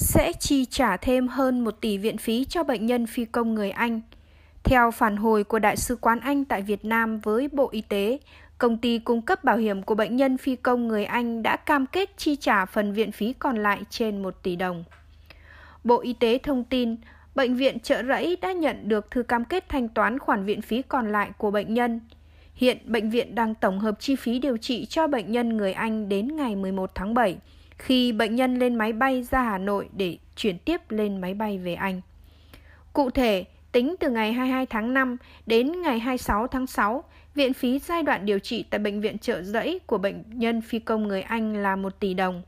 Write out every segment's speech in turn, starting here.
sẽ chi trả thêm hơn 1 tỷ viện phí cho bệnh nhân phi công người Anh. Theo phản hồi của Đại sứ quán Anh tại Việt Nam với Bộ Y tế, công ty cung cấp bảo hiểm của bệnh nhân phi công người Anh đã cam kết chi trả phần viện phí còn lại trên 1 tỷ đồng. Bộ Y tế thông tin, Bệnh viện Trợ Rẫy đã nhận được thư cam kết thanh toán khoản viện phí còn lại của bệnh nhân. Hiện bệnh viện đang tổng hợp chi phí điều trị cho bệnh nhân người Anh đến ngày 11 tháng 7, khi bệnh nhân lên máy bay ra Hà Nội để chuyển tiếp lên máy bay về Anh. Cụ thể, tính từ ngày 22 tháng 5 đến ngày 26 tháng 6, viện phí giai đoạn điều trị tại bệnh viện trợ giấy của bệnh nhân phi công người Anh là 1 tỷ đồng.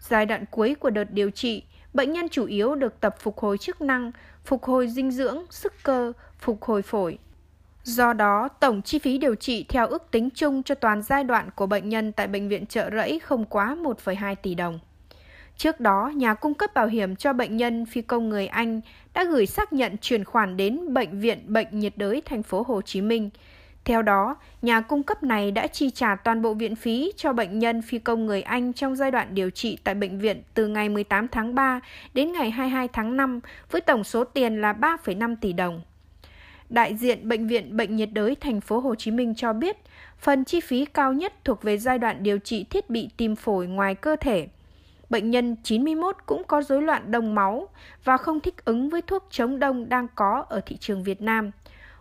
Giai đoạn cuối của đợt điều trị, bệnh nhân chủ yếu được tập phục hồi chức năng, phục hồi dinh dưỡng, sức cơ, phục hồi phổi. Do đó, tổng chi phí điều trị theo ước tính chung cho toàn giai đoạn của bệnh nhân tại bệnh viện trợ rẫy không quá 1,2 tỷ đồng. Trước đó, nhà cung cấp bảo hiểm cho bệnh nhân phi công người Anh đã gửi xác nhận chuyển khoản đến bệnh viện Bệnh nhiệt đới thành phố Hồ Chí Minh. Theo đó, nhà cung cấp này đã chi trả toàn bộ viện phí cho bệnh nhân phi công người Anh trong giai đoạn điều trị tại bệnh viện từ ngày 18 tháng 3 đến ngày 22 tháng 5 với tổng số tiền là 3,5 tỷ đồng. Đại diện bệnh viện Bệnh nhiệt đới thành phố Hồ Chí Minh cho biết, phần chi phí cao nhất thuộc về giai đoạn điều trị thiết bị tim phổi ngoài cơ thể. Bệnh nhân 91 cũng có rối loạn đông máu và không thích ứng với thuốc chống đông đang có ở thị trường Việt Nam.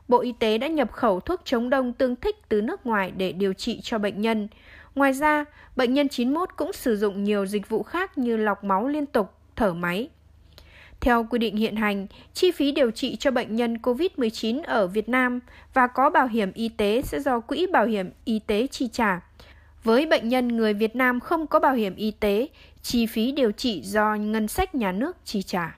Bộ Y tế đã nhập khẩu thuốc chống đông tương thích từ nước ngoài để điều trị cho bệnh nhân. Ngoài ra, bệnh nhân 91 cũng sử dụng nhiều dịch vụ khác như lọc máu liên tục, thở máy. Theo quy định hiện hành, chi phí điều trị cho bệnh nhân COVID-19 ở Việt Nam và có bảo hiểm y tế sẽ do Quỹ Bảo hiểm Y tế chi trả. Với bệnh nhân người Việt Nam không có bảo hiểm y tế, chi phí điều trị do ngân sách nhà nước chi trả.